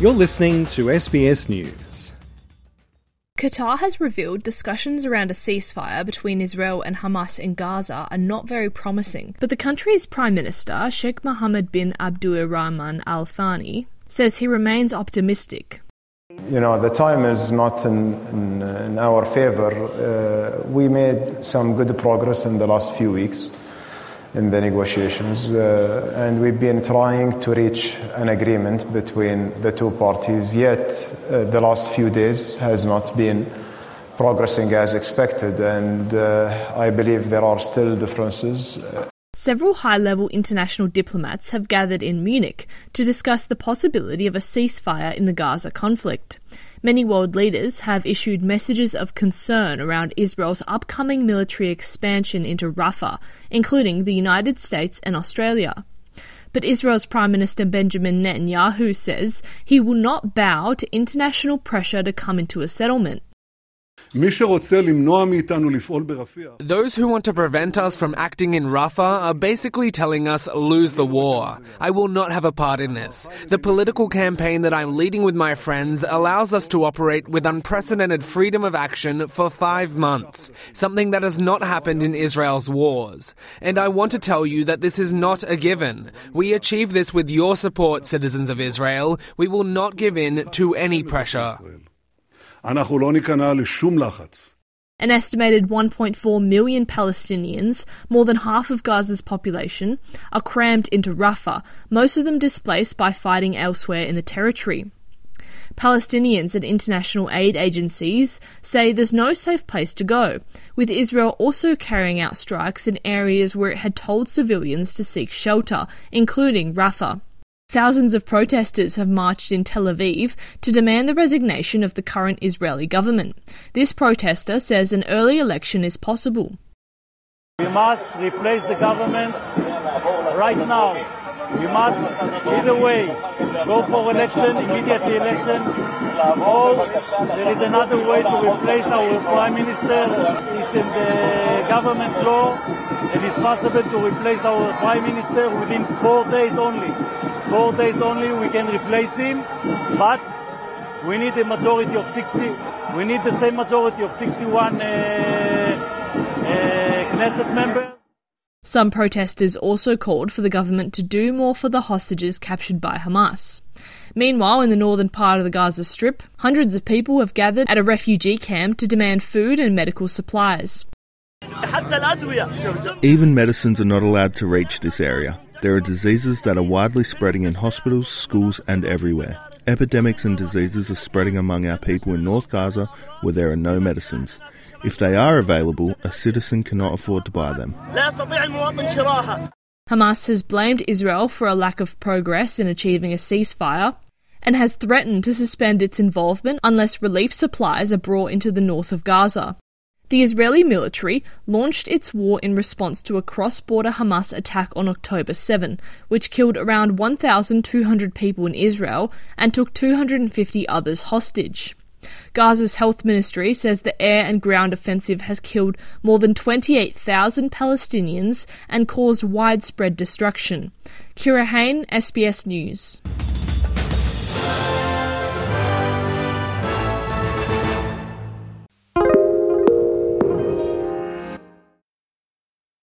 You're listening to SBS News. Qatar has revealed discussions around a ceasefire between Israel and Hamas in Gaza are not very promising. But the country's Prime Minister, Sheikh Mohammed bin Abdulrahman Al Thani, says he remains optimistic. You know, the time is not in, in, in our favor. Uh, we made some good progress in the last few weeks in the negotiations, uh, and we've been trying to reach an agreement between the two parties. Yet, uh, the last few days has not been progressing as expected, and uh, I believe there are still differences. Several high level international diplomats have gathered in Munich to discuss the possibility of a ceasefire in the Gaza conflict. Many world leaders have issued messages of concern around Israel's upcoming military expansion into Rafah, including the United States and Australia. But Israel's Prime Minister Benjamin Netanyahu says he will not bow to international pressure to come into a settlement. Those who want to prevent us from acting in Rafah are basically telling us lose the war. I will not have a part in this. The political campaign that I'm leading with my friends allows us to operate with unprecedented freedom of action for five months, something that has not happened in Israel's wars. And I want to tell you that this is not a given. We achieve this with your support, citizens of Israel. We will not give in to any pressure. אנחנו לא ניכנע לשום לחץ. An estimated 1.4 million Palestinians, more than half of Gaza's population, are crammed into Rafah, most of them displaced by fighting elsewhere in the territory. Palestinians and international aid agencies say there's no safe place to go, with Israel also carrying out strikes in areas where it had told civilians to seek shelter, including Rafah. Thousands of protesters have marched in Tel Aviv to demand the resignation of the current Israeli government. This protester says an early election is possible. We must replace the government right now. We must, either way, go for election, immediately election, or there is another way to replace our prime minister. It's in the government law, and it's possible to replace our prime minister within four days only four days only we can replace him, but we need a majority of 60. We need the same majority of 61 uh, uh, Knesset members. Some protesters also called for the government to do more for the hostages captured by Hamas. Meanwhile, in the northern part of the Gaza Strip, hundreds of people have gathered at a refugee camp to demand food and medical supplies. Even medicines are not allowed to reach this area. There are diseases that are widely spreading in hospitals, schools, and everywhere. Epidemics and diseases are spreading among our people in North Gaza where there are no medicines. If they are available, a citizen cannot afford to buy them. Hamas has blamed Israel for a lack of progress in achieving a ceasefire and has threatened to suspend its involvement unless relief supplies are brought into the north of Gaza. The Israeli military launched its war in response to a cross border Hamas attack on October 7, which killed around 1,200 people in Israel and took 250 others hostage. Gaza's health ministry says the air and ground offensive has killed more than 28,000 Palestinians and caused widespread destruction. Kira Hain, SBS News.